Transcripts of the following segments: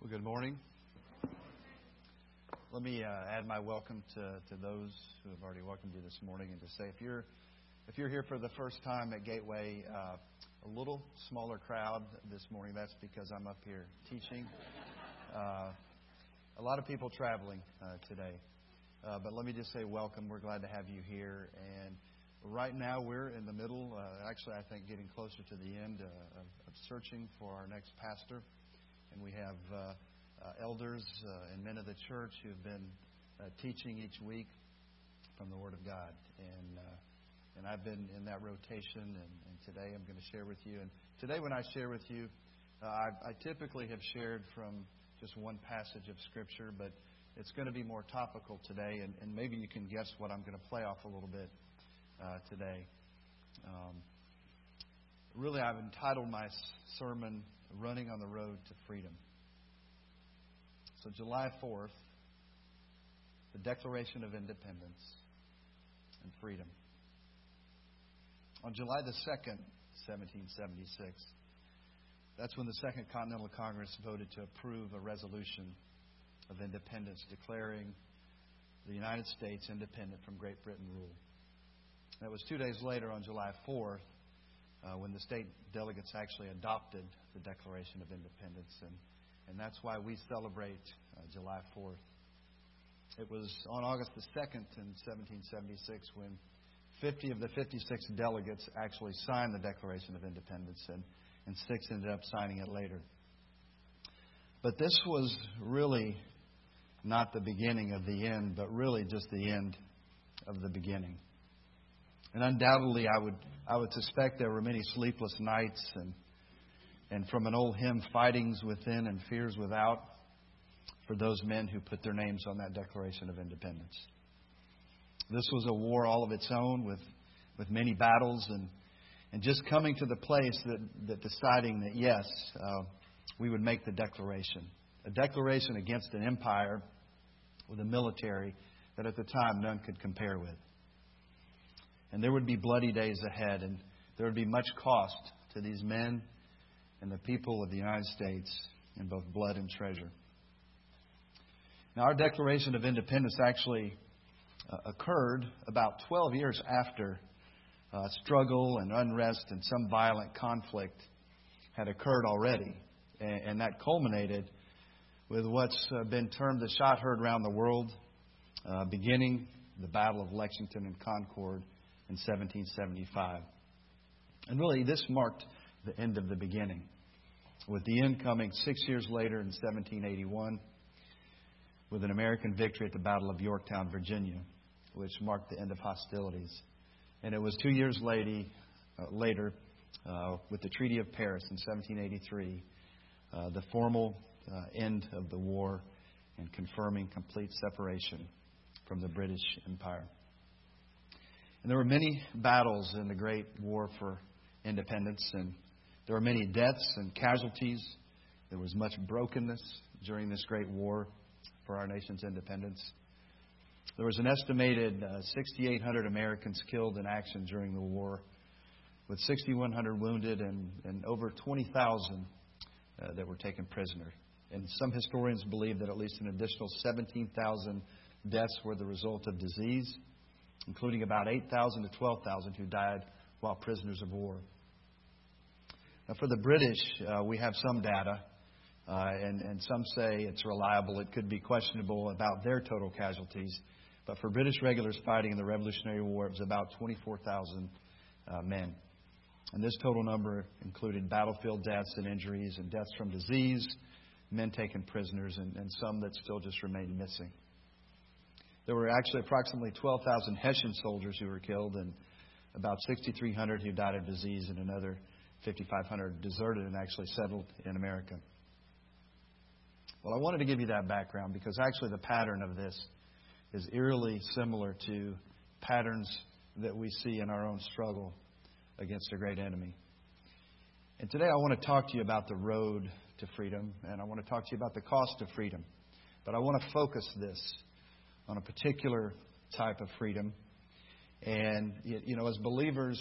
Well, good morning. Let me uh, add my welcome to, to those who have already welcomed you this morning, and to say if you're if you're here for the first time at Gateway, uh, a little smaller crowd this morning. That's because I'm up here teaching. Uh, a lot of people traveling uh, today, uh, but let me just say welcome. We're glad to have you here, and right now we're in the middle. Uh, actually, I think getting closer to the end of, of searching for our next pastor and we have uh, uh, elders uh, and men of the church who've been teaching each week from the Word of God. And and I've been in that rotation, and, and today I'm going to share with you. And today, when I share with you, I, I typically have shared from just one passage of Scripture, but it's going to be more topical today, and, and maybe you can guess what I'm going to play off a little bit uh, today. Um, really, I've entitled my sermon running on the road to freedom. So, July 4th, the Declaration of Independence and Freedom. On July the 2nd, 1776, that's when the Second Continental Congress voted to approve a resolution of independence declaring the United States independent from Great Britain rule. That was two days later, on July 4th, uh, when the state delegates actually adopted the Declaration of Independence. And, and that's why we celebrate uh, July 4th. It was on August the 2nd in 1776 when 50 of the 56 delegates actually signed the Declaration of Independence, and, and six ended up signing it later. But this was really not the beginning of the end, but really just the end of the beginning. And undoubtedly, I would, I would suspect there were many sleepless nights and, and from an old hymn, fightings within and fears without for those men who put their names on that Declaration of Independence. This was a war all of its own with, with many battles and, and just coming to the place that, that deciding that, yes, uh, we would make the declaration. A declaration against an empire with a military that at the time none could compare with. And there would be bloody days ahead, and there would be much cost to these men and the people of the United States in both blood and treasure. Now, our Declaration of Independence actually uh, occurred about 12 years after uh, struggle and unrest and some violent conflict had occurred already. And, and that culminated with what's uh, been termed the shot heard around the world, uh, beginning the Battle of Lexington and Concord in 1775. And really, this marked the end of the beginning, with the end coming six years later in 1781 with an American victory at the Battle of Yorktown, Virginia, which marked the end of hostilities. And it was two years lady, uh, later, uh, with the Treaty of Paris in 1783, uh, the formal uh, end of the war and confirming complete separation from the British Empire. And there were many battles in the Great War for Independence, and there were many deaths and casualties. There was much brokenness during this great war for our nation's independence. There was an estimated uh, 6,800 Americans killed in action during the war, with 6,100 wounded and, and over 20,000 uh, that were taken prisoner. And some historians believe that at least an additional 17,000 deaths were the result of disease including about 8,000 to 12,000 who died while prisoners of war. Now, for the British, uh, we have some data, uh, and, and some say it's reliable. It could be questionable about their total casualties. But for British regulars fighting in the Revolutionary War, it was about 24,000 uh, men. And this total number included battlefield deaths and injuries, and deaths from disease, men taken prisoners, and, and some that still just remained missing. There were actually approximately 12,000 Hessian soldiers who were killed, and about 6,300 who died of disease, and another 5,500 deserted and actually settled in America. Well, I wanted to give you that background because actually the pattern of this is eerily similar to patterns that we see in our own struggle against a great enemy. And today I want to talk to you about the road to freedom, and I want to talk to you about the cost of freedom. But I want to focus this on a particular type of freedom. And, you know, as believers,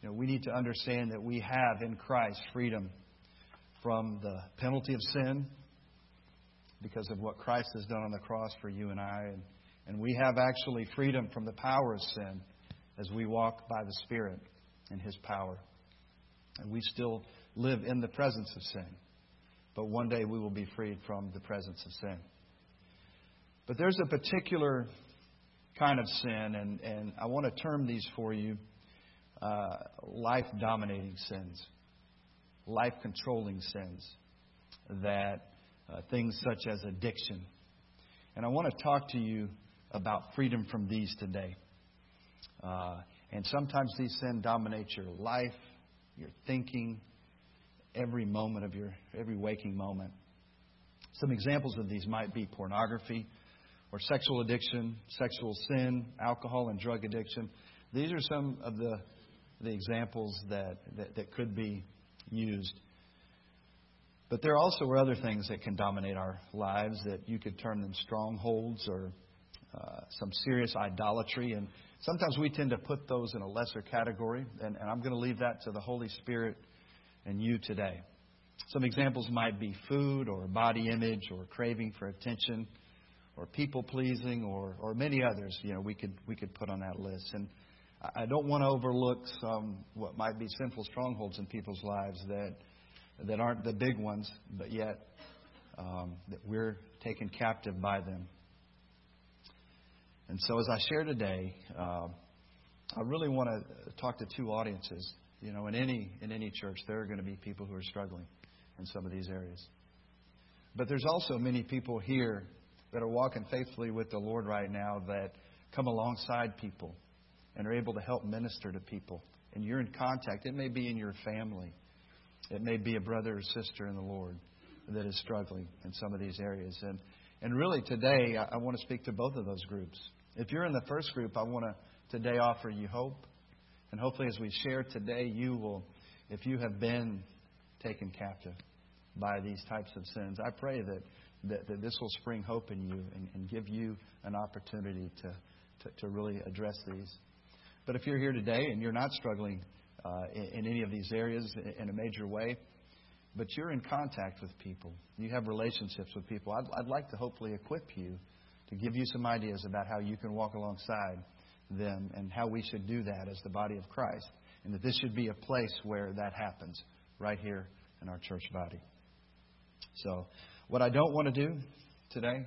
you know, we need to understand that we have in Christ freedom from the penalty of sin, because of what Christ has done on the cross for you and I. And, and we have actually freedom from the power of sin as we walk by the Spirit in His power. And we still live in the presence of sin. But one day we will be freed from the presence of sin. But there's a particular kind of sin, and, and I want to term these for you uh, life dominating sins, life controlling sins, that uh, things such as addiction. And I want to talk to you about freedom from these today. Uh, and sometimes these sins dominate your life, your thinking, every moment of your every waking moment. Some examples of these might be pornography or sexual addiction, sexual sin, alcohol and drug addiction. These are some of the the examples that, that, that could be used. But there also are other things that can dominate our lives that you could term them strongholds or uh, some serious idolatry. And sometimes we tend to put those in a lesser category. And, and I'm going to leave that to the Holy Spirit and you today. Some examples might be food or body image or craving for attention or people pleasing or, or many others, you know, we could, we could put on that list. And I don't want to overlook some what might be sinful strongholds in people's lives that that aren't the big ones, but yet um, that we're taken captive by them. And so, as I share today, uh, I really want to talk to two audiences. You know, in any in any church, there are going to be people who are struggling in some of these areas. But there's also many people here that are walking faithfully with the Lord right now that come alongside people and are able to help minister to people. And you're in contact. It may be in your family, it may be a brother or sister in the Lord that is struggling in some of these areas. And, and really, today, I, I want to speak to both of those groups. If you're in the first group, I want to today offer you hope. And hopefully, as we share today, you will, if you have been taken captive by these types of sins, I pray that, that, that this will spring hope in you and, and give you an opportunity to, to, to really address these. But if you're here today and you're not struggling uh, in, in, any of these areas in, a major way, but you're in contact with people, you have relationships with people, I'd, I'd like to hopefully equip you to give you some ideas about how you can walk alongside them and how we should do that as the body of Christ. And that this should be a place where that happens, right here in our church body. So, what I don't want to do today,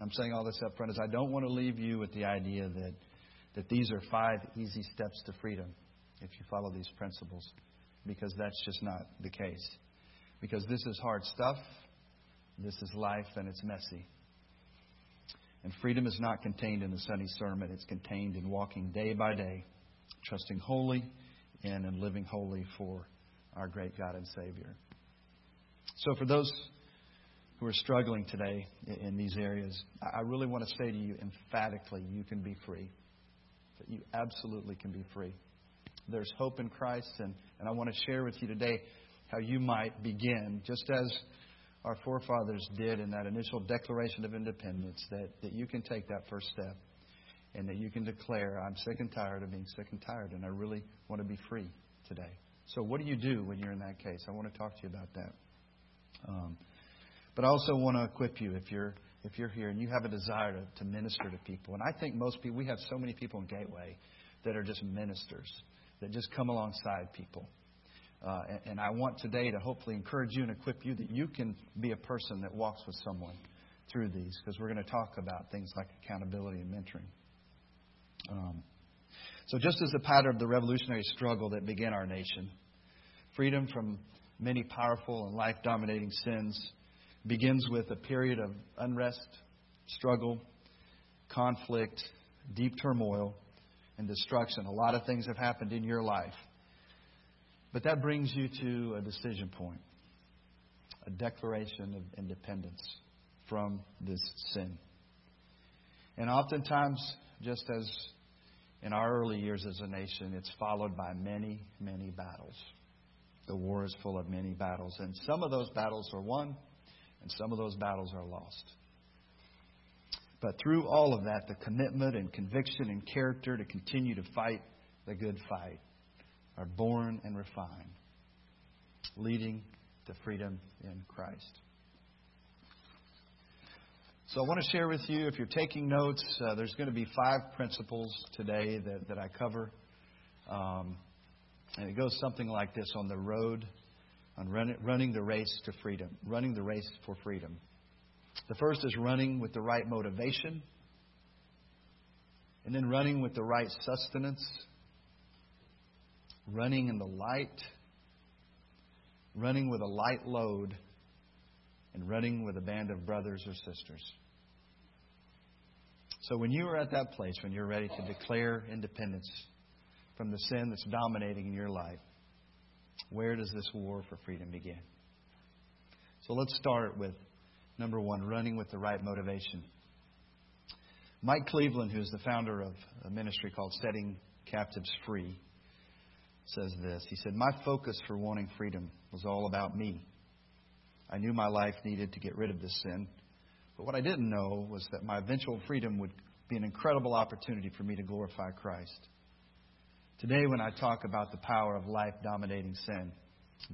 I'm saying all this up front, is I don't want to leave you with the idea that that these are five easy steps to freedom if you follow these principles, because that's just not the case. Because this is hard stuff, this is life, and it's messy. And freedom is not contained in the Sunday sermon, it's contained in walking day by day, trusting wholly in and living wholly for our great God and Savior. So, for those who are struggling today in these areas, I really want to say to you emphatically you can be free that you absolutely can be free. There's hope in Christ, and, and I want to share with you today how you might begin, just as our forefathers did in that initial Declaration of Independence, that, that you can take that first step and that you can declare, I'm sick and tired of being sick and tired, and I really want to be free today. So, what do you do when you're in that case? I want to talk to you about that. Um, but I also want to equip you if you're if you're here and you have a desire to, to minister to people. And I think most people, we have so many people in Gateway that are just ministers, that just come alongside people. Uh, and, and I want today to hopefully encourage you and equip you that you can be a person that walks with someone through these, because we're going to talk about things like accountability and mentoring. Um, so, just as the pattern of the revolutionary struggle that began our nation, freedom from many powerful and life dominating sins begins with a period of unrest, struggle, conflict, deep turmoil, and destruction. A lot of things have happened in your life. But that brings you to a decision point, a declaration of independence from this sin. And oftentimes, just as in our early years as a nation, it's followed by many, many battles. The war is full of many battles. And some of those battles are won, and some of those battles are lost. But through all of that, the commitment and conviction and character to continue to fight the good fight are born and refined, leading to freedom in Christ. So I want to share with you, if you're taking notes, uh, there's going to be five principles today that, that I cover. Um, and it goes something like this on the road, on run, running the race to freedom, running the race for freedom. The first is running with the right motivation, and then running with the right sustenance, running in the light, running with a light load, and running with a band of brothers or sisters. So when you are at that place, when you're ready to declare independence from the sin that's dominating in your life, where does this war for freedom begin? So let's start with number one running with the right motivation. Mike Cleveland, who's the founder of a ministry called Setting Captives Free, says this. He said, My focus for wanting freedom was all about me. I knew my life needed to get rid of this sin, but what I didn't know was that my eventual freedom would be an incredible opportunity for me to glorify Christ. Today, when I talk about the power of life dominating sin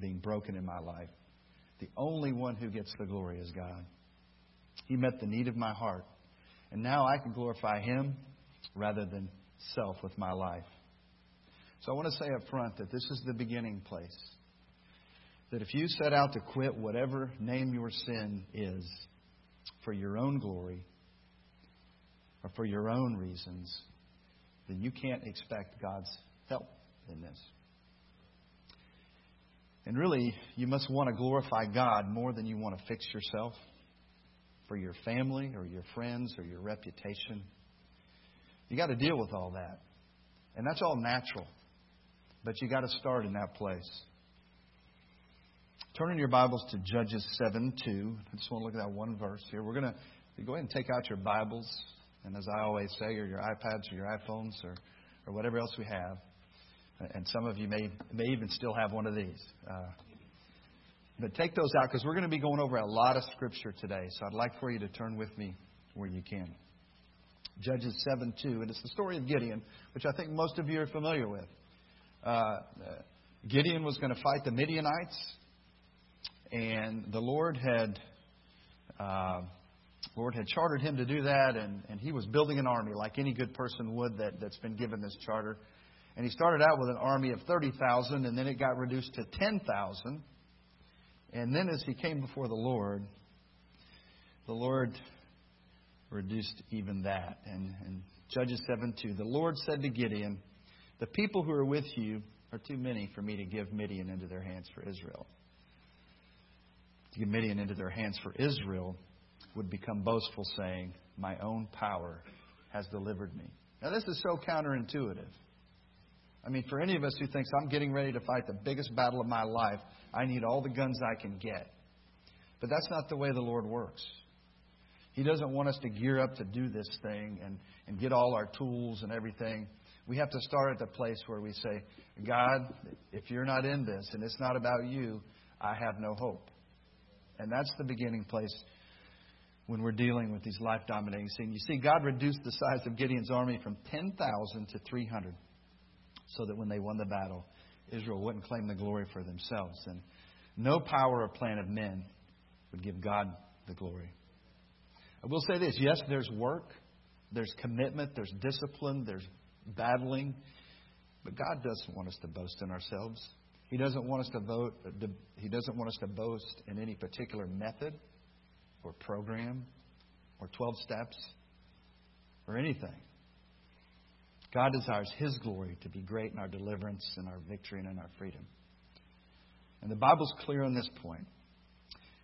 being broken in my life, the only one who gets the glory is God. He met the need of my heart, and now I can glorify Him rather than self with my life. So I want to say up front that this is the beginning place. That if you set out to quit whatever name your sin is for your own glory or for your own reasons, then you can't expect God's help in this. And really, you must want to glorify God more than you want to fix yourself for your family or your friends or your reputation. You got to deal with all that. And that's all natural. But you got to start in that place. Turn in your Bibles to Judges 7 2. I just want to look at that one verse here. We're going to go ahead and take out your Bibles, and as I always say, or your iPads or your iPhones or, or whatever else we have. And some of you may, may even still have one of these. Uh, but take those out because we're going to be going over a lot of Scripture today. So I'd like for you to turn with me where you can. Judges 7 2. And it's the story of Gideon, which I think most of you are familiar with. Uh, Gideon was going to fight the Midianites, and the Lord had. Uh, Lord had chartered him to do that, and, and he was building an army like any good person would that, that's been given this charter. And he started out with an army of 30,000, and then it got reduced to 10,000. And then as he came before the Lord, the Lord reduced even that. And, and Judges 7 2, the Lord said to Gideon, The people who are with you are too many for me to give Midian into their hands for Israel. To give Midian into their hands for Israel would become boastful, saying, My own power has delivered me. Now, this is so counterintuitive. I mean, for any of us who thinks I'm getting ready to fight the biggest battle of my life, I need all the guns I can get. But that's not the way the Lord works. He doesn't want us to gear up to do this thing and, and get all our tools and everything. We have to start at the place where we say, God, if you're not in this and it's not about you, I have no hope. And that's the beginning place when we're dealing with these life dominating sins. You see, God reduced the size of Gideon's army from 10,000 to 300 so that when they won the battle, Israel wouldn't claim the glory for themselves. And no power or plan of men would give God the glory. I will say this yes, there's work, there's commitment, there's discipline, there's battling, but God doesn't want us to boast in ourselves. He doesn't want us to vote. He doesn't want us to boast in any particular method or program or 12 steps or anything. God desires His glory to be great in our deliverance and our victory and in our freedom. And the Bible's clear on this point.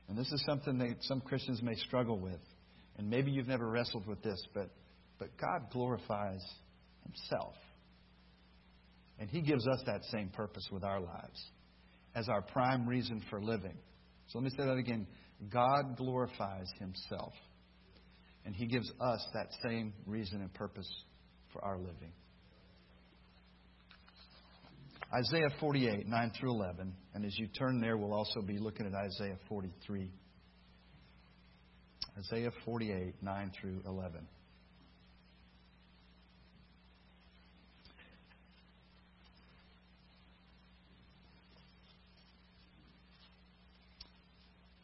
And this is something that some Christians may struggle with. And maybe you've never wrestled with this, but, but God glorifies Himself. And He gives us that same purpose with our lives as our prime reason for living. So let me say that again. God glorifies Himself. And He gives us that same reason and purpose for our living. Isaiah 48, 9 through 11. And as you turn there, we'll also be looking at Isaiah 43. Isaiah 48, 9 through 11.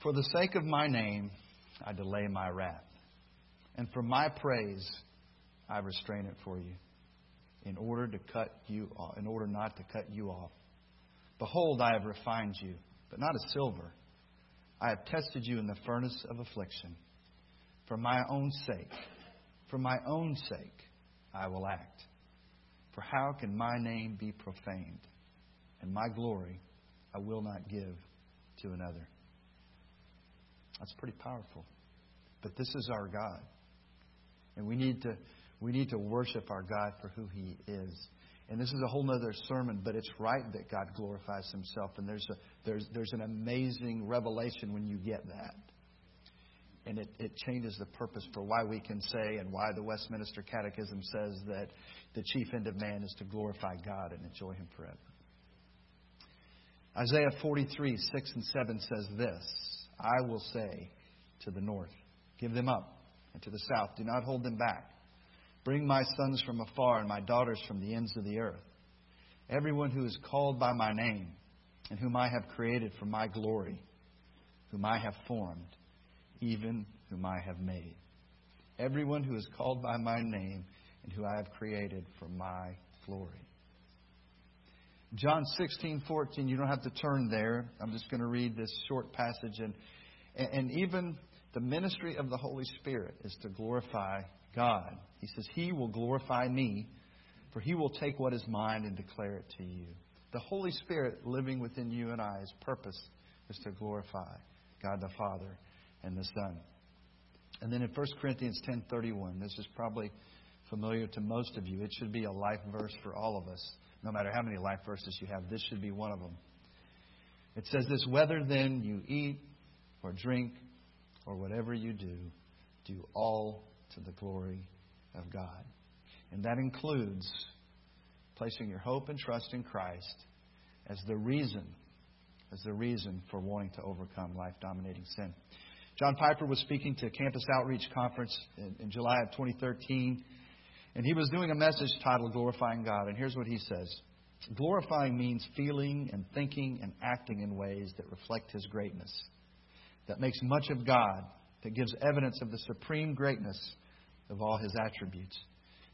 For the sake of my name, I delay my wrath. And for my praise, I restrain it for you, in order to cut you off, in order not to cut you off. Behold, I have refined you, but not as silver. I have tested you in the furnace of affliction. For my own sake, for my own sake, I will act. For how can my name be profaned? And my glory I will not give to another. That's pretty powerful. But this is our God. And we need to we need to worship our God for who He is. And this is a whole other sermon, but it's right that God glorifies Himself. And there's, a, there's, there's an amazing revelation when you get that. And it, it changes the purpose for why we can say and why the Westminster Catechism says that the chief end of man is to glorify God and enjoy Him forever. Isaiah 43, 6 and 7 says this I will say to the north, Give them up, and to the south, Do not hold them back. Bring my sons from afar and my daughters from the ends of the earth. Everyone who is called by my name, and whom I have created for my glory, whom I have formed, even whom I have made. Everyone who is called by my name, and who I have created for my glory. John 16, 14, you don't have to turn there. I'm just going to read this short passage. And, and even the ministry of the Holy Spirit is to glorify God. He says, He will glorify me, for He will take what is mine and declare it to you. The Holy Spirit living within you and I, purpose is to glorify God the Father and the Son. And then in 1 Corinthians 10:31, this is probably familiar to most of you. It should be a life verse for all of us. No matter how many life verses you have, this should be one of them. It says this, whether then you eat or drink or whatever you do, do all to the glory of God. And that includes placing your hope and trust in Christ as the reason, as the reason for wanting to overcome life dominating sin. John Piper was speaking to campus outreach conference in, in July of 2013, and he was doing a message titled Glorifying God. And here's what he says Glorifying means feeling and thinking and acting in ways that reflect His greatness, that makes much of God, that gives evidence of the supreme greatness of all his attributes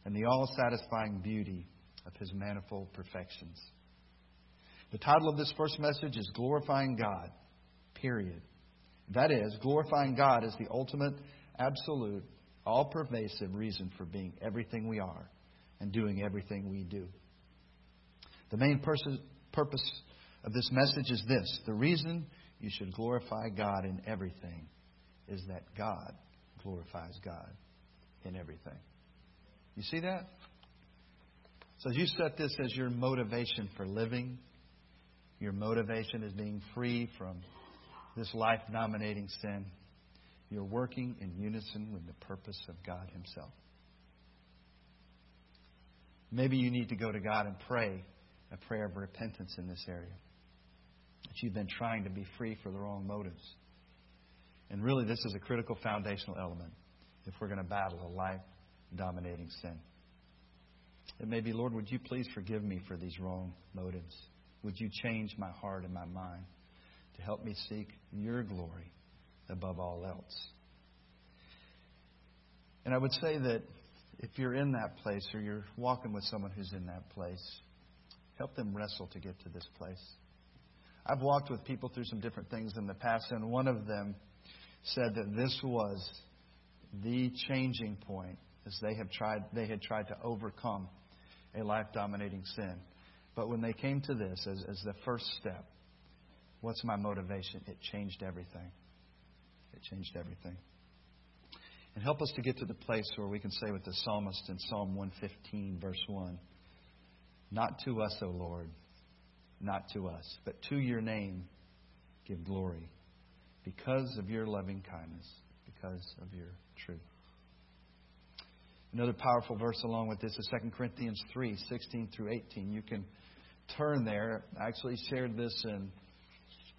and the all satisfying beauty of his manifold perfections. The title of this first message is Glorifying God, period. That is, glorifying God is the ultimate, absolute, all pervasive reason for being everything we are and doing everything we do. The main purpose of this message is this the reason you should glorify God in everything is that God glorifies God in everything. You see that? So you set this as your motivation for living. Your motivation is being free from this life dominating sin. You're working in unison with the purpose of God Himself. Maybe you need to go to God and pray a prayer of repentance in this area. That you've been trying to be free for the wrong motives. And really, this is a critical foundational element if we're going to battle a life dominating sin. It may be, Lord, would you please forgive me for these wrong motives? Would you change my heart and my mind to help me seek your glory above all else? And I would say that if you're in that place or you're walking with someone who's in that place, help them wrestle to get to this place. I've walked with people through some different things in the past, and one of them said that this was the changing point as they have tried they had tried to overcome a life dominating sin. But when they came to this as, as the first step, what's my motivation? It changed everything. It changed everything. And help us to get to the place where we can say with the psalmist in Psalm 115, verse 1 Not to us, O Lord, not to us, but to your name give glory because of your loving kindness, because of your truth. Another powerful verse along with this is 2 Corinthians 3 16 through 18. You can turn there. I actually shared this in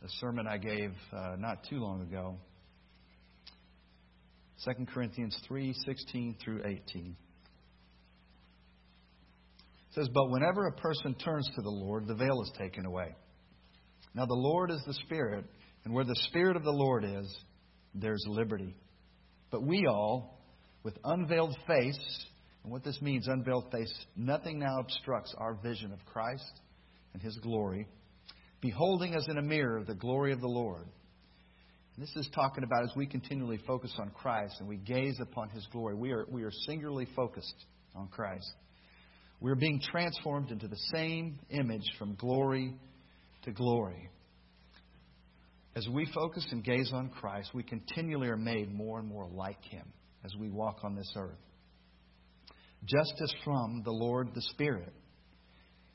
a sermon I gave uh, not too long ago. 2 Corinthians 3 16 through 18. It says, But whenever a person turns to the Lord, the veil is taken away. Now, the Lord is the Spirit, and where the Spirit of the Lord is, there's liberty. But we all, with unveiled face. And what this means, unveiled face, nothing now obstructs our vision of Christ and His glory, beholding as in a mirror the glory of the Lord. And this is talking about as we continually focus on Christ and we gaze upon His glory, we are, we are singularly focused on Christ. We are being transformed into the same image from glory to glory. As we focus and gaze on Christ, we continually are made more and more like Him as we walk on this earth. Justice from the Lord the Spirit.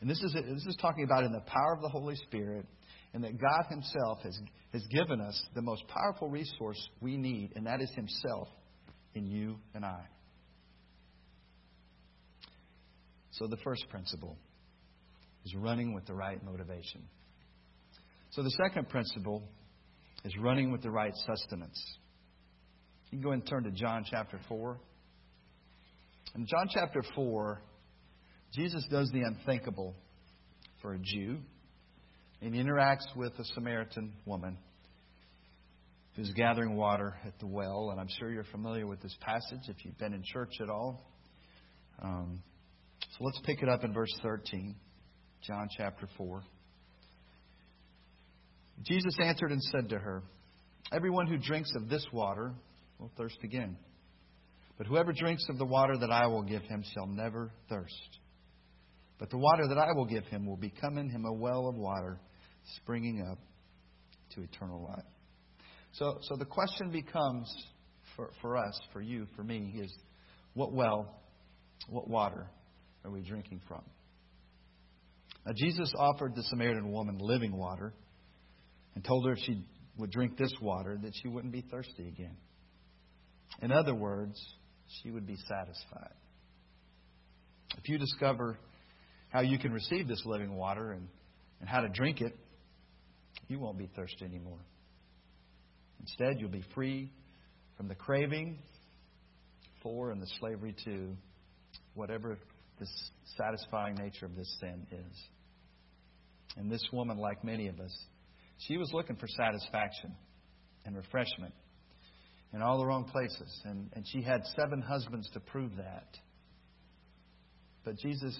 And this is, this is talking about in the power of the Holy Spirit, and that God Himself has, has given us the most powerful resource we need, and that is Himself in you and I. So the first principle is running with the right motivation. So the second principle is running with the right sustenance. You can go and turn to John chapter 4. In John chapter 4, Jesus does the unthinkable for a Jew, and he interacts with a Samaritan woman who's gathering water at the well. And I'm sure you're familiar with this passage if you've been in church at all. Um, so let's pick it up in verse 13, John chapter 4. Jesus answered and said to her, Everyone who drinks of this water will thirst again. But whoever drinks of the water that I will give him shall never thirst. But the water that I will give him will become in him a well of water springing up to eternal life. So, so the question becomes for, for us, for you, for me, is what well, what water are we drinking from? Now, Jesus offered the Samaritan woman living water and told her if she would drink this water, that she wouldn't be thirsty again. In other words, she would be satisfied. If you discover how you can receive this living water and, and how to drink it, you won't be thirsty anymore. Instead, you'll be free from the craving for and the slavery to whatever the satisfying nature of this sin is. And this woman, like many of us, she was looking for satisfaction and refreshment in all the wrong places. And, and she had seven husbands to prove that. But Jesus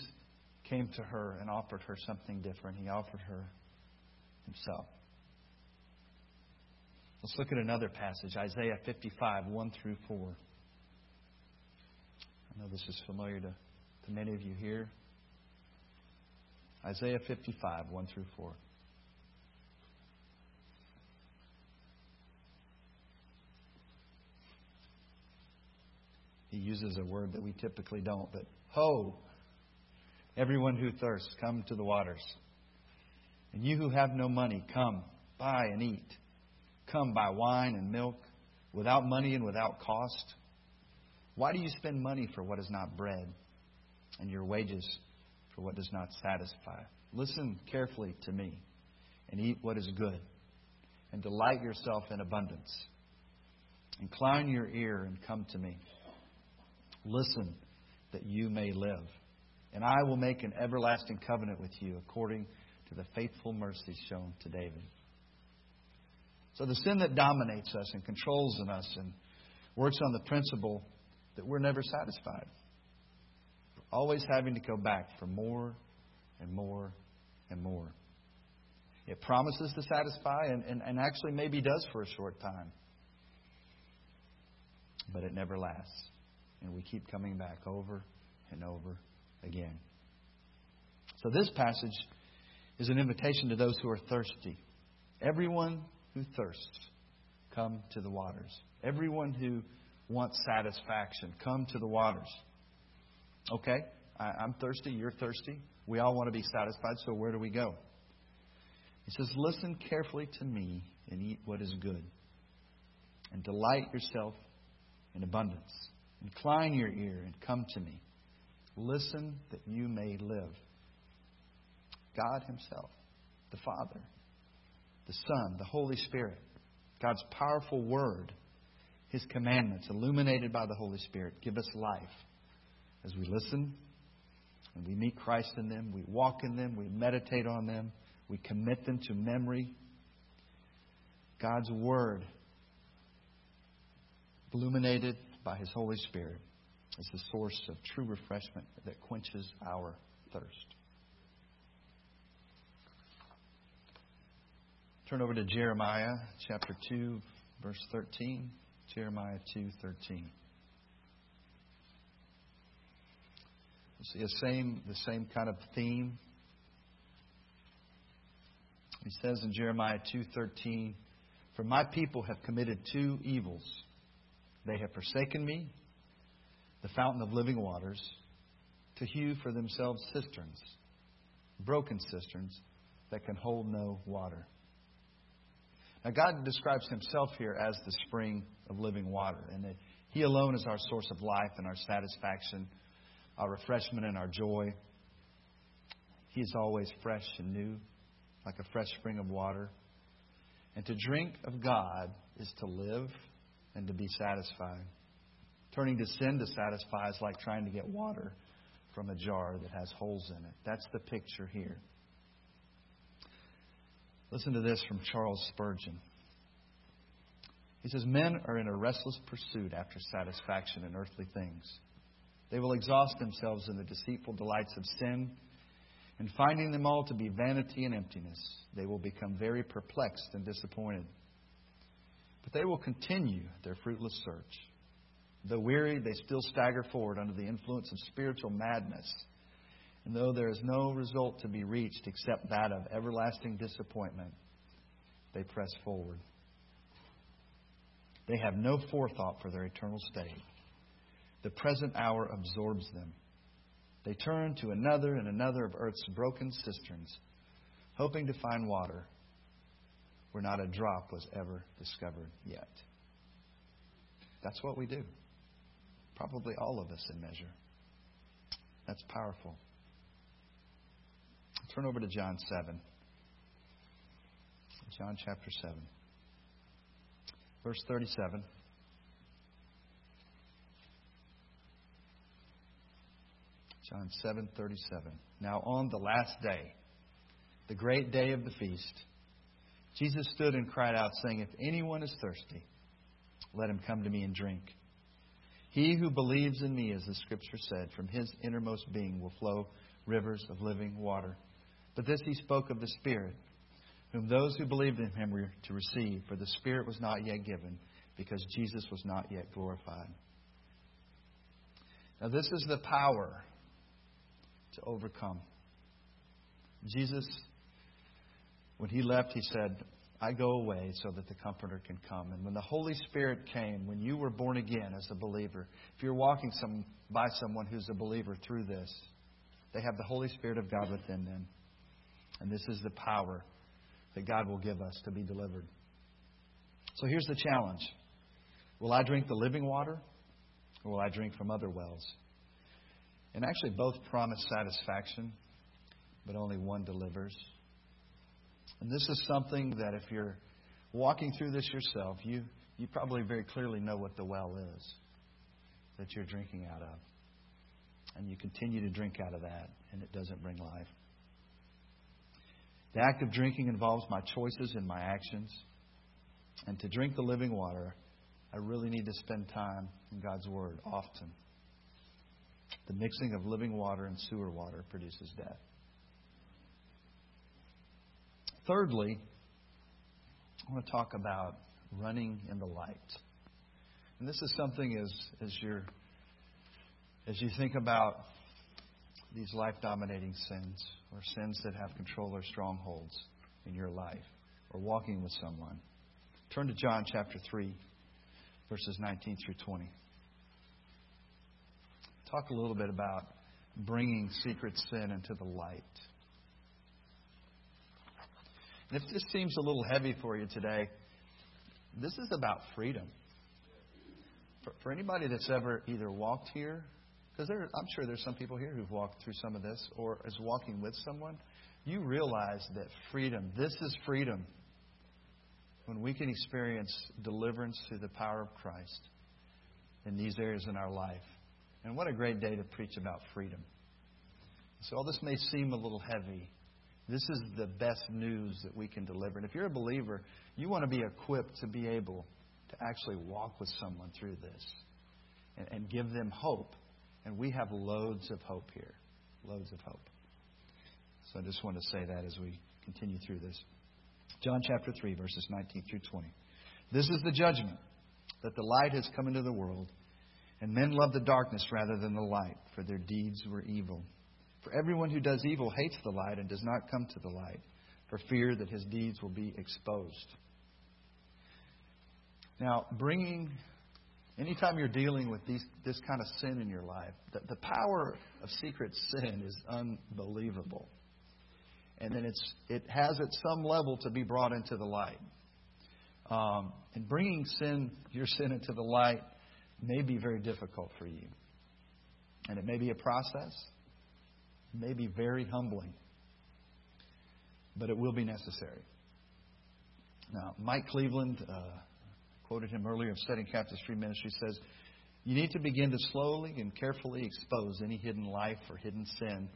came to her and offered her something different. He offered her himself. Let's look at another passage Isaiah 55, 1 through 4. I know this is familiar to, to many of you here. Isaiah 55, 1 through 4. He uses a word that we typically don't, but ho, everyone who thirsts, come to the waters. And you who have no money, come, buy and eat. Come, buy wine and milk without money and without cost. Why do you spend money for what is not bread and your wages for what does not satisfy? Listen carefully to me and eat what is good and delight yourself in abundance. Incline your ear and come to me. Listen that you may live. And I will make an everlasting covenant with you according to the faithful mercies shown to David. So the sin that dominates us and controls in us and works on the principle that we're never satisfied. We're always having to go back for more and more and more. It promises to satisfy and, and, and actually maybe does for a short time. But it never lasts. And we keep coming back over and over again. So this passage is an invitation to those who are thirsty. Everyone who thirsts, come to the waters. Everyone who wants satisfaction, come to the waters. Okay, I, am thirsty, you're thirsty. We all want to be satisfied, so where do we go? He says, Listen carefully to me and eat what is good, and delight yourself in abundance. Incline your ear and come to me. Listen that you may live. God Himself, the Father, the Son, the Holy Spirit, God's powerful Word, His commandments, illuminated by the Holy Spirit, give us life as we listen and we meet Christ in them, we walk in them, we meditate on them, we commit them to memory. God's Word, illuminated by His Holy Spirit is the source of true refreshment that quenches our thirst. Turn over to Jeremiah chapter 2, verse 13. Jeremiah 2:13. You see the same the same kind of theme. He says in Jeremiah 2:13, "For my people have committed two evils. They have forsaken me, the fountain of living waters, to hew for themselves cisterns, broken cisterns that can hold no water." Now God describes himself here as the spring of living water, and that He alone is our source of life and our satisfaction, our refreshment and our joy. He is always fresh and new, like a fresh spring of water. And to drink of God is to live and to be satisfied. Turning to sin to satisfy is like trying to get water from a jar that has holes in it. That's the picture here. Listen to this from Charles Spurgeon. He says, Men are in a restless pursuit after satisfaction in earthly things. They will exhaust themselves in the deceitful delights of sin, and finding them all to be vanity and emptiness, they will become very perplexed and disappointed. But they will continue their fruitless search. Though weary, they still stagger forward under the influence of spiritual madness. And though there is no result to be reached except that of everlasting disappointment, they press forward. They have no forethought for their eternal state. The present hour absorbs them. They turn to another and another of earth's broken cisterns, hoping to find water where not a drop was ever discovered yet. That's what we do. Probably all of us in measure. That's powerful. Turn over to John 7. John chapter 7 verse 37. John 7:37. Now on the last day, the great day of the feast, Jesus stood and cried out saying, "If anyone is thirsty, let him come to me and drink. He who believes in me, as the scripture said, from his innermost being will flow rivers of living water." But this he spoke of the Spirit, whom those who believed in him were to receive, for the Spirit was not yet given, because Jesus was not yet glorified. Now, this is the power to overcome. Jesus, when he left, he said, I go away so that the Comforter can come. And when the Holy Spirit came, when you were born again as a believer, if you're walking some, by someone who's a believer through this, they have the Holy Spirit of God within them. And this is the power that God will give us to be delivered. So here's the challenge Will I drink the living water, or will I drink from other wells? And actually, both promise satisfaction, but only one delivers. And this is something that if you're walking through this yourself, you, you probably very clearly know what the well is that you're drinking out of. And you continue to drink out of that, and it doesn't bring life. The act of drinking involves my choices and my actions. And to drink the living water, I really need to spend time in God's Word often. The mixing of living water and sewer water produces death. Thirdly, I want to talk about running in the light. And this is something as, as, you're, as you think about these life dominating sins or sins that have control or strongholds in your life or walking with someone. Turn to John chapter 3, verses 19 through 20. Talk a little bit about bringing secret sin into the light. And if this seems a little heavy for you today, this is about freedom. For, for anybody that's ever either walked here because I'm sure there's some people here who've walked through some of this or is walking with someone. You realize that freedom, this is freedom. When we can experience deliverance through the power of Christ in these areas in our life. And what a great day to preach about freedom. So, all this may seem a little heavy. This is the best news that we can deliver. And if you're a believer, you want to be equipped to be able to actually walk with someone through this and, and give them hope. And we have loads of hope here. Loads of hope. So I just want to say that as we continue through this. John chapter 3, verses 19 through 20. This is the judgment that the light has come into the world, and men love the darkness rather than the light, for their deeds were evil. For everyone who does evil hates the light and does not come to the light, for fear that his deeds will be exposed. Now, bringing, anytime you're dealing with these, this kind of sin in your life, the, the power of secret sin is unbelievable. And then it's, it has at some level to be brought into the light. Um, and bringing sin, your sin into the light may be very difficult for you. And it may be a process, may be very humbling, but it will be necessary. Now, Mike Cleveland, uh, quoted him earlier of Setting Captives Free Ministry, says, You need to begin to slowly and carefully expose any hidden life or hidden sin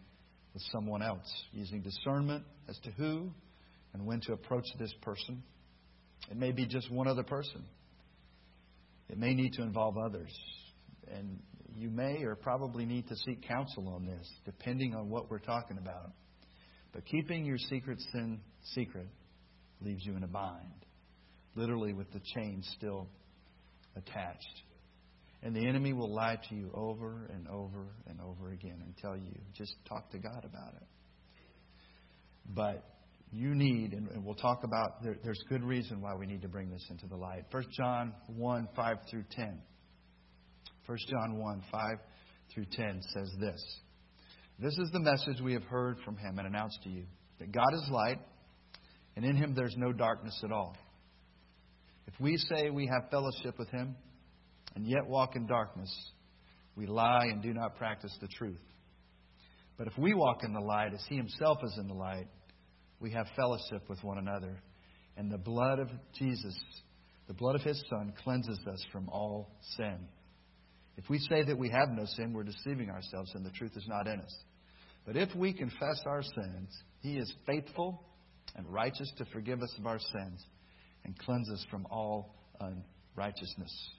with someone else, using discernment as to who and when to approach this person it may be just one other person. It may need to involve others. And you may or probably need to seek counsel on this, depending on what we're talking about. But keeping your secret sin secret leaves you in a bind, literally with the chain still attached. And the enemy will lie to you over and over and over again and tell you, just talk to God about it. But you need, and we'll talk about, there, there's good reason why we need to bring this into the light. 1 John 1, 5 through 10. 1 John 1, 5 through 10 says this This is the message we have heard from him and announced to you that God is light, and in him there's no darkness at all. If we say we have fellowship with him and yet walk in darkness, we lie and do not practice the truth. But if we walk in the light as he himself is in the light, we have fellowship with one another. And the blood of Jesus, the blood of his Son, cleanses us from all sin. If we say that we have no sin, we're deceiving ourselves and the truth is not in us. But if we confess our sins, he is faithful and righteous to forgive us of our sins and cleanse us from all unrighteousness.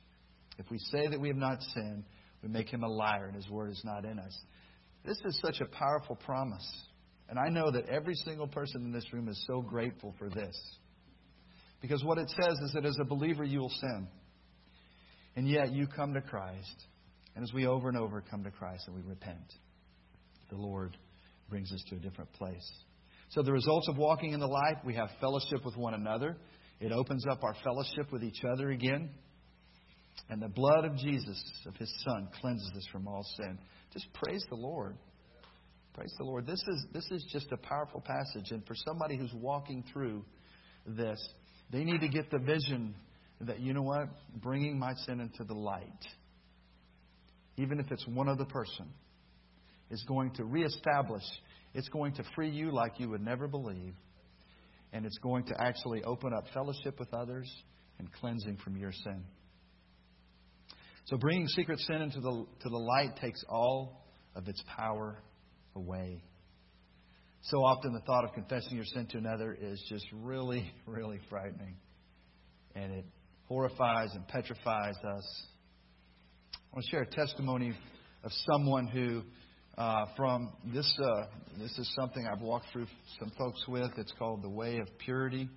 If we say that we have not sinned, we make him a liar and his word is not in us. This is such a powerful promise. And I know that every single person in this room is so grateful for this. Because what it says is that as a believer, you will sin. And yet you come to Christ. And as we over and over come to Christ and we repent, the Lord brings us to a different place. So the results of walking in the light, we have fellowship with one another. It opens up our fellowship with each other again. And the blood of Jesus, of His Son, cleanses us from all sin. Just praise the Lord. Praise the Lord. This is, this is just a powerful passage. And for somebody who's walking through this, they need to get the vision that, you know what? Bringing my sin into the light, even if it's one other person, is going to reestablish, it's going to free you like you would never believe. And it's going to actually open up fellowship with others and cleansing from your sin. So bringing secret sin into the, to the light takes all of its power away. So often, the thought of confessing your sin to another is just really, really frightening. And it horrifies and petrifies us. I want to share a testimony of someone who, uh, from this, uh, this is something I've walked through some folks with. It's called the Way of Purity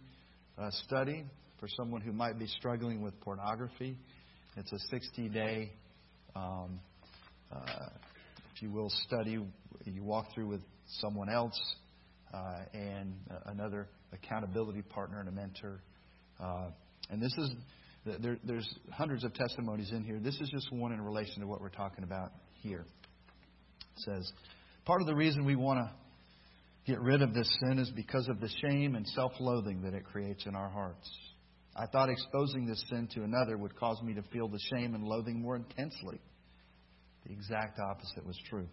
uh, study for someone who might be struggling with pornography. It's a 60 day um, uh, if you will, study you walk through with someone else uh, and another accountability partner and a mentor. Uh, and this is there, there's hundreds of testimonies in here. This is just one in relation to what we're talking about here. It says, part of the reason we want to get rid of this sin is because of the shame and self loathing that it creates in our hearts. I thought exposing this sin to another would cause me to feel the shame and loathing more intensely. The exact opposite was true.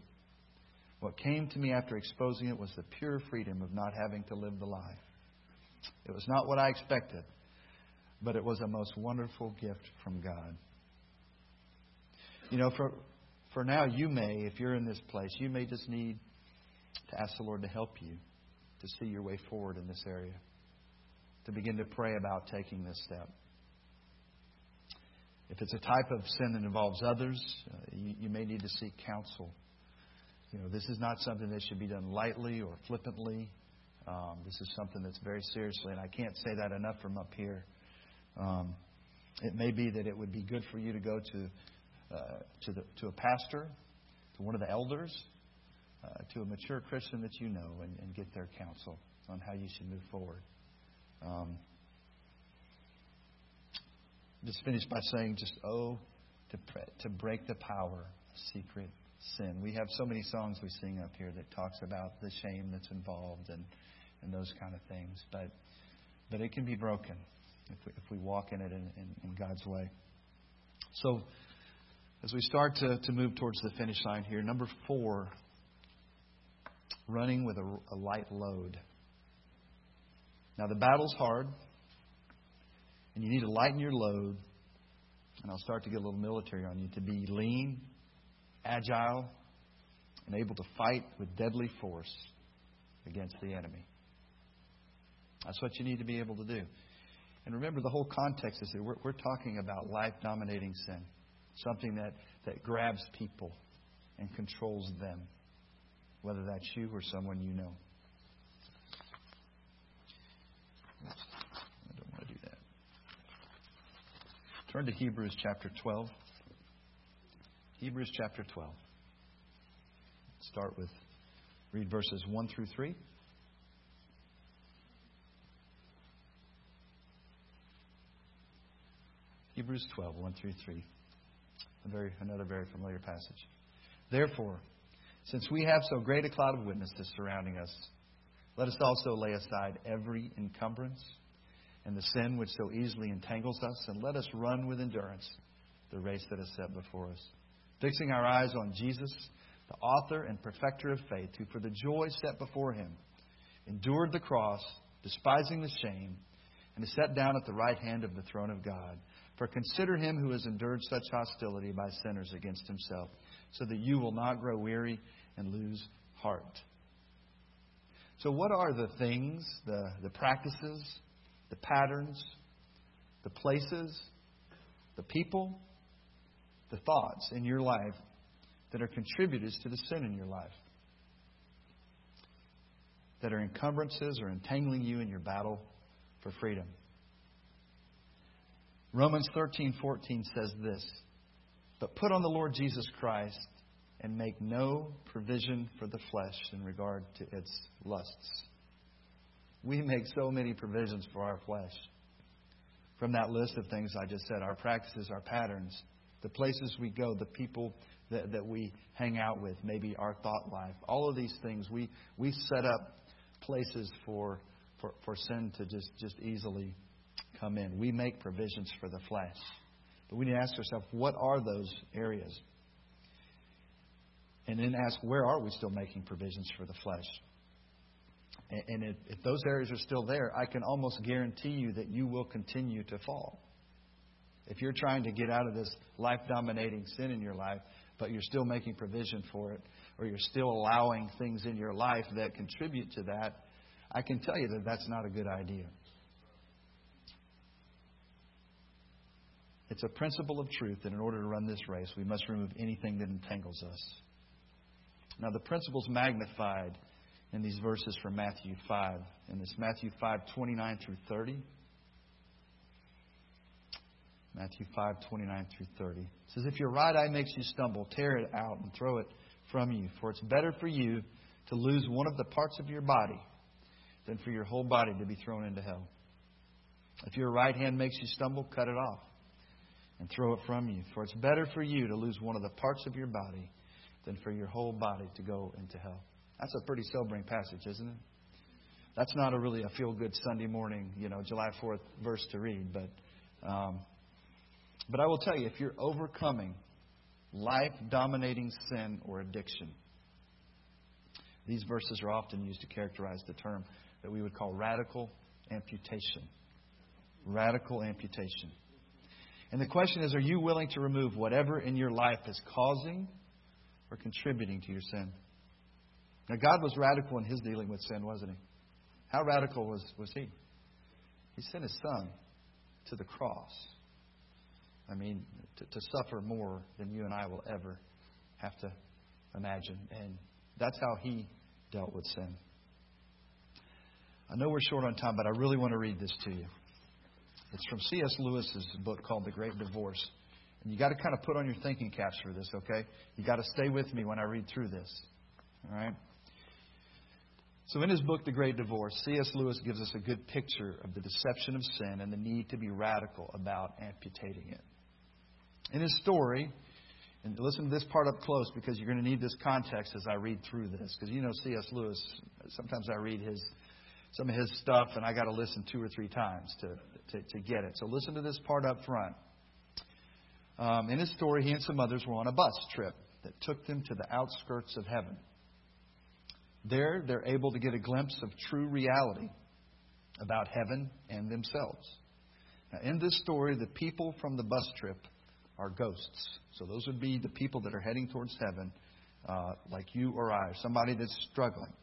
What came to me after exposing it was the pure freedom of not having to live the life. It was not what I expected, but it was a most wonderful gift from God. You know, for, for now, you may, if you're in this place, you may just need to ask the Lord to help you to see your way forward in this area, to begin to pray about taking this step. If it's a type of sin that involves others, uh, you, you may need to seek counsel. You know, this is not something that should be done lightly or flippantly. Um, this is something that's very seriously, and I can't say that enough from up here. Um, it may be that it would be good for you to go to uh, to, the, to a pastor, to one of the elders, uh, to a mature Christian that you know, and, and, get their counsel on how you should move forward. Um, just finish by saying, just oh, to, to break the power of secret sin. We have so many songs we sing up here that talks about the shame that's involved and, and those kind of things. But, but it can be broken if we, if we walk in it in, in, in God's way. So, as we start to, to move towards the finish line here, number four, running with a, a light load. Now, the battle's hard, and you need to lighten your load. And I'll start to get a little military on you to be lean, agile, and able to fight with deadly force against the enemy. That's what you need to be able to do. And remember, the whole context is here. We're, we're talking about life dominating sin, something that, that grabs people and controls them, whether that's you or someone you know. I don't want to do that. Turn to Hebrews chapter 12. Hebrews chapter 12. Start with, read verses 1 through 3. Hebrews 12, 1 through 3. A very, another very familiar passage. Therefore, since we have so great a cloud of witnesses surrounding us, let us also lay aside every encumbrance and the sin which so easily entangles us, and let us run with endurance the race that is set before us fixing our eyes on Jesus, the author and perfecter of faith, who for the joy set before him endured the cross, despising the shame, and is set down at the right hand of the throne of God. For consider him who has endured such hostility by sinners against himself, so that you will not grow weary and lose heart. So, what are the things, the, the practices, the patterns, the places, the people, the thoughts in your life that are contributors to the sin in your life, that are encumbrances or entangling you in your battle for freedom. Romans 13:14 says this, "But put on the Lord Jesus Christ and make no provision for the flesh in regard to its lusts." We make so many provisions for our flesh. From that list of things I just said, our practices, our patterns, the places we go, the people that, that we hang out with, maybe our thought life. All of these things, we, we set up places for, for, for sin to just, just easily come in. We make provisions for the flesh. But we need to ask ourselves, what are those areas? And then ask, where are we still making provisions for the flesh? And, if, if those areas are still there, I can almost guarantee you that you will continue to fall. If you're trying to get out of this life dominating sin in your life, but you're still making provision for it, or you're still allowing things in your life that contribute to that, I can tell you that that's not a good idea. It's a principle of truth that in order to run this race, we must remove anything that entangles us. Now, the principle's magnified in these verses from Matthew 5. In this Matthew 5, 29 through 30. Matthew 5, 29 through 30. It says, If your right eye makes you stumble, tear it out and throw it from you. For it's better for you to lose one of the parts of your body than for your whole body to be thrown into hell. If your right hand makes you stumble, cut it off and throw it from you. For it's better for you to lose one of the parts of your body than for your whole body to go into hell. That's a pretty sobering passage, isn't it? That's not a really a feel good Sunday morning, you know, July 4th verse to read, but um, but I will tell you, if you're overcoming life dominating sin or addiction, these verses are often used to characterize the term that we would call radical amputation. Radical amputation. And the question is are you willing to remove whatever in your life is causing or contributing to your sin? Now, God was radical in his dealing with sin, wasn't he? How radical was, was he? He sent his son to the cross I mean, to, to suffer more than you and I will ever have to imagine. And that's how he dealt with sin. I know we're short on time, but I really want to read this to you. It's from C.S. Lewis's book called The Great Divorce. And you got to kind of put on your thinking caps for this, okay? You got to stay with me when I read through this. All right? So, in his book, The Great Divorce, C.S. Lewis gives us a good picture of the deception of sin and the need to be radical about amputating it. In his story, and listen to this part up close because you're going to need this context as I read through this. Because you know C.S. Lewis, sometimes I read his some of his stuff, and I got to listen two or three times to, to, to get it. So listen to this part up front. Um, in his story, he and some others were on a bus trip that took them to the outskirts of heaven. There, they're able to get a glimpse of true reality about heaven and themselves. Now, in this story, the people from the bus trip are ghosts. So those would be the people that are heading towards heaven, uh, like you or I, or somebody that's struggling.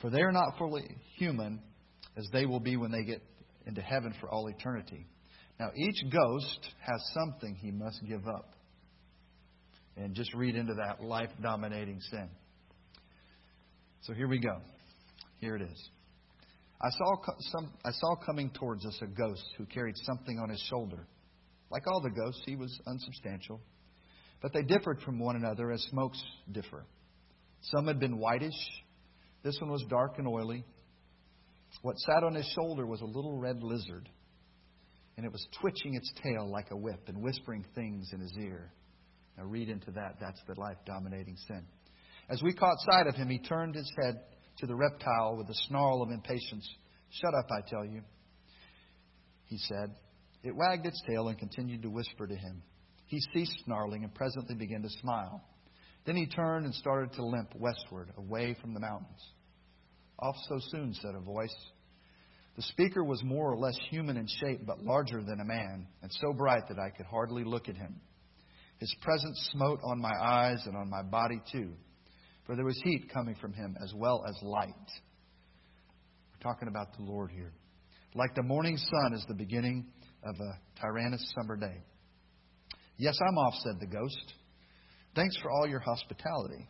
For they are not fully human as they will be when they get into heaven for all eternity. Now, each ghost has something he must give up. And just read into that life dominating sin. So here we go. Here it is. I saw, some, I saw coming towards us a ghost who carried something on his shoulder. Like all the ghosts, he was unsubstantial. But they differed from one another as smokes differ. Some had been whitish, this one was dark and oily. What sat on his shoulder was a little red lizard, and it was twitching its tail like a whip and whispering things in his ear. Now, read into that. That's the life dominating sin. As we caught sight of him, he turned his head to the reptile with a snarl of impatience. Shut up, I tell you, he said. It wagged its tail and continued to whisper to him. He ceased snarling and presently began to smile. Then he turned and started to limp westward, away from the mountains. Off so soon, said a voice. The speaker was more or less human in shape, but larger than a man, and so bright that I could hardly look at him. His presence smote on my eyes and on my body too, for there was heat coming from him as well as light. We're talking about the Lord here. Like the morning sun is the beginning of a tyrannous summer day. Yes, I'm off, said the ghost. Thanks for all your hospitality.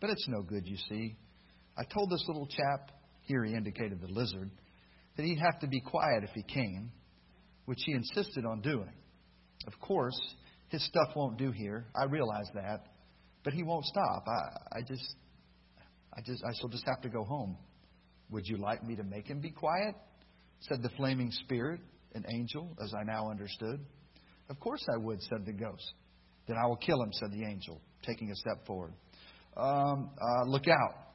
But it's no good, you see. I told this little chap, here he indicated the lizard, that he'd have to be quiet if he came, which he insisted on doing. Of course, his stuff won't do here. I realize that. But he won't stop. I, I just I just I shall just have to go home. Would you like me to make him be quiet? said the flaming spirit, an angel, as I now understood. Of course I would, said the ghost. Then I will kill him, said the angel, taking a step forward. Um, uh, look out.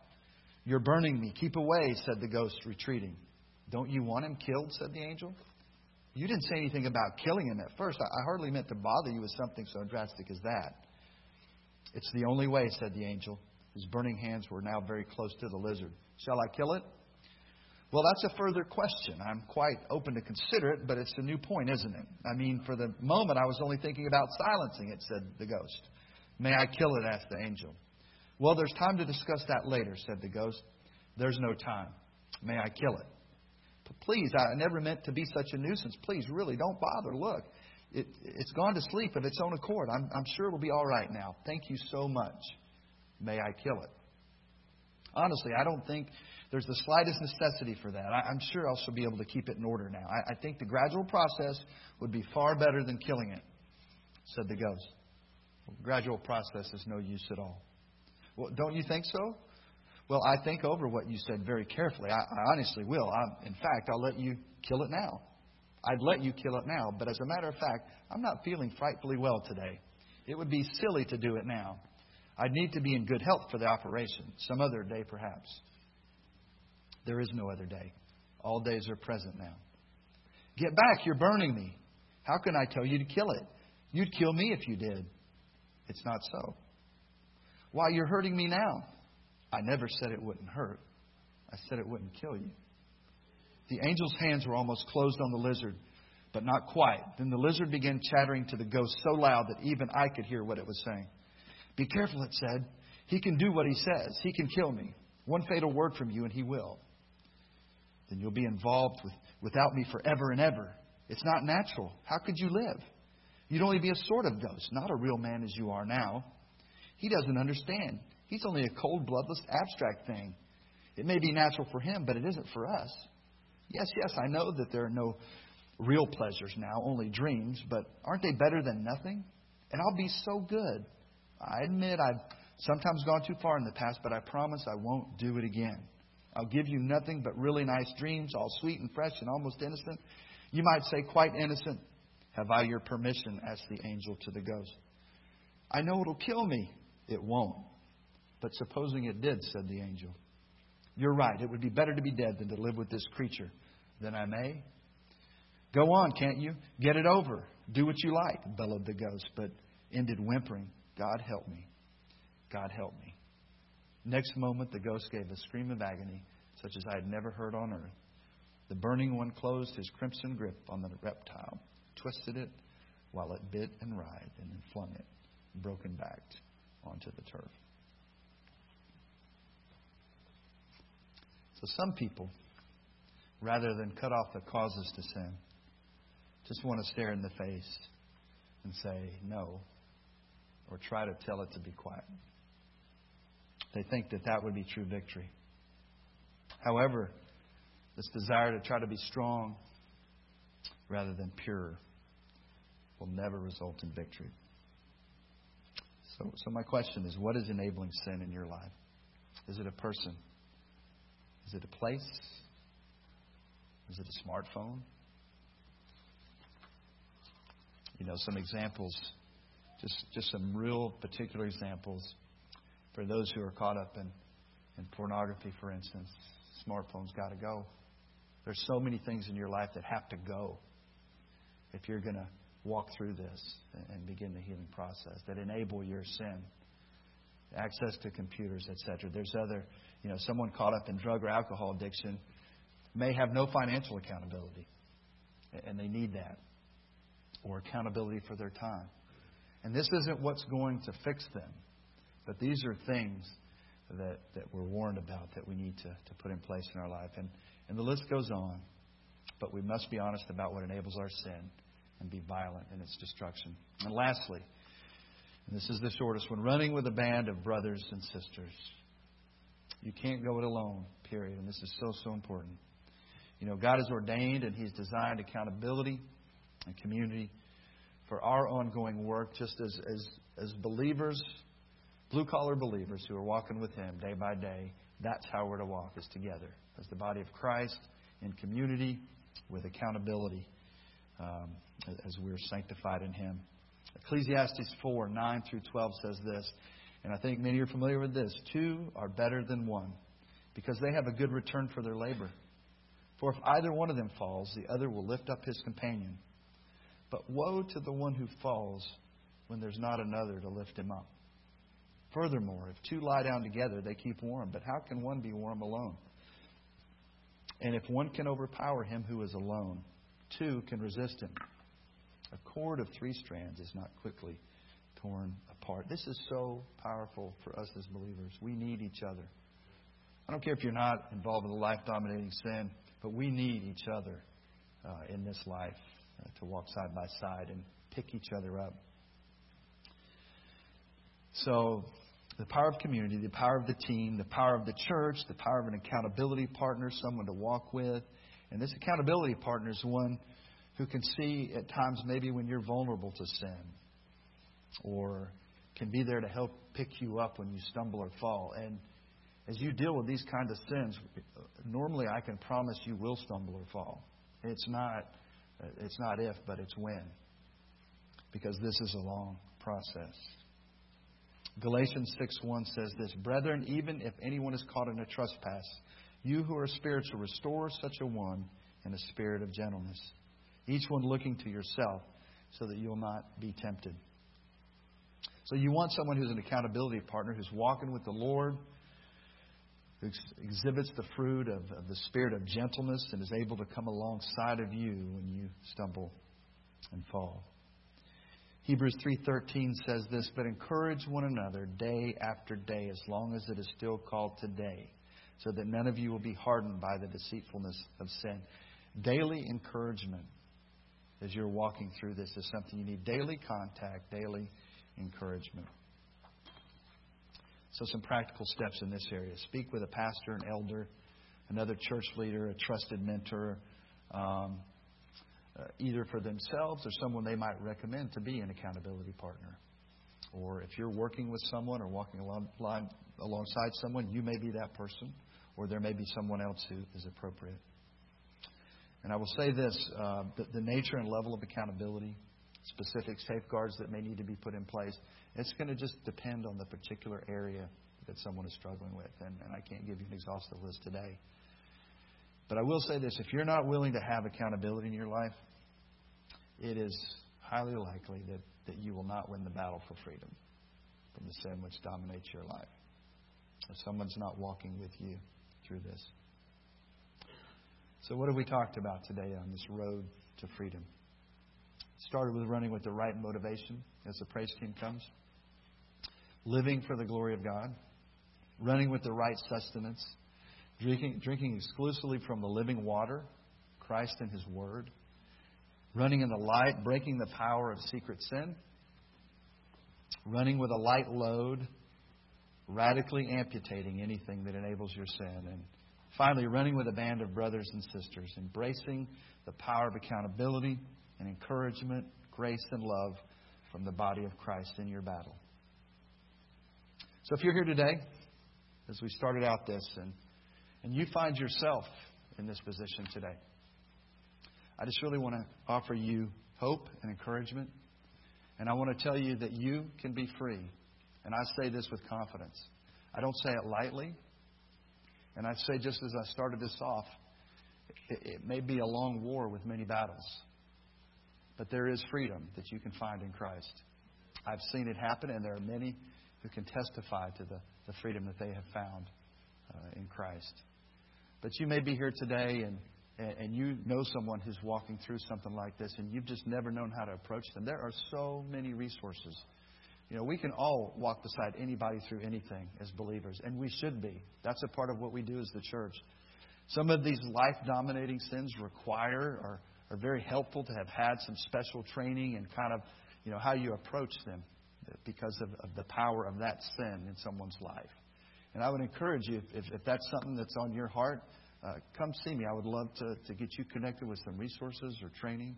You're burning me. Keep away, said the ghost, retreating. Don't you want him killed, said the angel. You didn't say anything about killing him at first. I, hardly meant to bother you with something so drastic as that. It's the only way, said the angel. His burning hands were now very close to the lizard. Shall I kill it? Well, that's a further question. I'm quite open to consider it, but it's a new point, isn't it? I mean, for the moment, I was only thinking about silencing it, said the ghost. May I kill it? asked the angel. Well, there's time to discuss that later, said the ghost. There's no time. May I kill it? Please, I never meant to be such a nuisance. Please, really, don't bother. Look, it, it's gone to sleep of its own accord. I'm, I'm sure it'll be all right now. Thank you so much. May I kill it? Honestly, I don't think there's the slightest necessity for that. I, am sure I shall be able to keep it in order now. I, I think the gradual process would be far better than killing it, said the ghost. Well, gradual process is no use at all. Well, don't you think so? Well, I think over what you said very carefully. I, I honestly will. I, in fact, I'll let you kill it now. I'd let you kill it now, but as a matter of fact, I'm not feeling frightfully well today. It would be silly to do it now. I'd need to be in good health for the operation, some other day perhaps. There is no other day. All days are present now. Get back, you're burning me. How can I tell you to kill it? You'd kill me if you did. It's not so. Why, you're hurting me now. I never said it wouldn't hurt. I said it wouldn't kill you. The angel's hands were almost closed on the lizard, but not quite. Then the lizard began chattering to the ghost so loud that even I could hear what it was saying. Be careful, it said. He can do what he says. He can kill me. One fatal word from you, and he will then you'll be involved with, without me forever and ever. It's not natural. How could you live? You'd only be a sort of ghost, not a real man as you are now. He doesn't understand. He's only a cold, bloodless, abstract thing. It may be natural for him, but it isn't for us. Yes, yes, I know that there are no real pleasures now, only dreams, but aren't they better than nothing? And I'll be so good. I admit I've sometimes gone too far in the past, but I promise I won't do it again. I'll give you nothing but really nice dreams, all sweet and fresh and almost innocent. You might say, quite innocent. Have I your permission? asked the angel to the ghost. I know it'll kill me. It won't. But supposing it did, said the angel. You're right. It would be better to be dead than to live with this creature. Then I may. Go on, can't you? Get it over. Do what you like, bellowed the ghost, but ended whimpering, God help me. God help me. Next moment, the ghost gave a scream of agony, such as I had never heard on earth. The burning one closed his crimson grip on the reptile, twisted it while it bit and writhed, and then flung it, broken backed, onto the turf. So some people, rather than cut off the causes to sin, just want to stare in the face and say no, or try to tell it to be quiet. They think that that would be true victory. However, this desire to try to be strong rather than pure will never result in victory. So, so my question is what is enabling sin in your life? Is it a person? Is it a place? Is it a smartphone? You know, some examples, just, just some real particular examples for those who are caught up in, in pornography, for instance. Smartphones got to go. There's so many things in your life that have to go if you're going to walk through this and begin the healing process that enable your sin. Access to computers, etc. There's other, you know, someone caught up in drug or alcohol addiction may have no financial accountability, and they need that, or accountability for their time. And this isn't what's going to fix them, but these are things that, that we're warned about that we need to, to put in place in our life. And, and the list goes on, but we must be honest about what enables our sin and be violent in its destruction. And lastly, and this is the shortest one running with a band of brothers and sisters. You can't go it alone, period. And this is so, so important. You know, God has ordained and He's designed accountability and community for our ongoing work, just as, as, as believers, blue collar believers who are walking with Him day by day. That's how we're to walk, is together as the body of Christ in community with accountability um, as we're sanctified in Him. Ecclesiastes 4 9 through 12 says this, and I think many are familiar with this two are better than one because they have a good return for their labor. For if either one of them falls, the other will lift up his companion. But woe to the one who falls when there's not another to lift him up. Furthermore, if two lie down together, they keep warm. But how can one be warm alone? And if one can overpower him who is alone, two can resist him. A cord of three strands is not quickly torn apart. This is so powerful for us as believers. We need each other. I don't care if you're not involved in a life dominating sin, but we need each other uh, in this life uh, to walk side by side and pick each other up. So, the power of community, the power of the team, the power of the church, the power of an accountability partner, someone to walk with. And this accountability partner is one who can see at times maybe when you're vulnerable to sin or can be there to help pick you up when you stumble or fall. And as you deal with these kind of sins, normally I can promise you will stumble or fall. It's not, it's not if, but it's when. Because this is a long process. Galatians 6:1 says this, "Brethren, even if anyone is caught in a trespass, you who are spiritual restore such a one in a spirit of gentleness." each one looking to yourself so that you'll not be tempted. So you want someone who's an accountability partner, who's walking with the Lord, who exhibits the fruit of, of the spirit of gentleness and is able to come alongside of you when you stumble and fall. Hebrews 3:13 says this, but encourage one another day after day as long as it is still called today, so that none of you will be hardened by the deceitfulness of sin. Daily encouragement as you're walking through this is something you need daily contact, daily encouragement. So, some practical steps in this area. Speak with a pastor, an elder, another church leader, a trusted mentor, um, uh, either for themselves or someone they might recommend to be an accountability partner. Or if you're working with someone or walking along, alongside someone, you may be that person, or there may be someone else who is appropriate. And I will say this uh, the, the nature and level of accountability, specific safeguards that may need to be put in place, it's going to just depend on the particular area that someone is struggling with. And, and I can't give you an exhaustive list today. But I will say this if you're not willing to have accountability in your life, it is highly likely that, that you will not win the battle for freedom from the sin which dominates your life. If someone's not walking with you through this. So, what have we talked about today on this road to freedom? Started with running with the right motivation as the praise team comes, living for the glory of God, running with the right sustenance, drinking, drinking exclusively from the living water, Christ and His Word, running in the light, breaking the power of secret sin, running with a light load, radically amputating anything that enables your sin, and finally, running with a band of brothers and sisters, embracing the power of accountability and encouragement, grace and love from the body of Christ in your battle. So if you're here today, as we started out this, and, and you find yourself in this position today, I just really want to offer you hope and encouragement. And I want to tell you that you can be free. And I say this with confidence. I don't say it lightly. And I say, just as I started this off, it, it may be a long war with many battles. But there is freedom that you can find in Christ. I've seen it happen, and there are many who can testify to the, the freedom that they have found uh, in Christ. But you may be here today and and you know someone who's walking through something like this and you've just never known how to approach them, there are so many resources. You know, we can all walk beside anybody through anything as believers, and we should be. That's a part of what we do as the church. Some of these life dominating sins require or are very helpful to have had some special training and kind of, you know, how you approach them because of, of the power of that sin in someone's life. And I would encourage you, if, if, that's something that's on your heart, uh, come see me. I would love to, to get you connected with some resources or training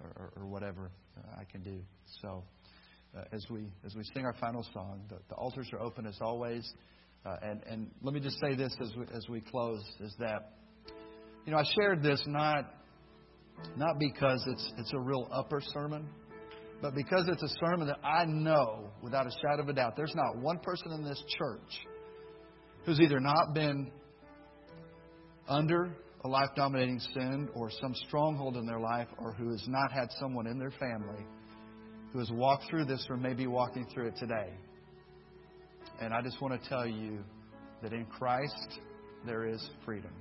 or, or, or whatever uh, I can do. So, uh, as we as we sing our final song, the, the altars are open as always. Uh, and and let me just say this as we as we close is that you know I shared this not not because it's it's a real upper sermon, but because it's a sermon that I know without a shadow of a doubt there's not one person in this church who's either not been under a life dominating sin or some stronghold in their life or who has not had someone in their family who has walked through this or may be walking through it today. And I just want to tell you that in Christ there is freedom.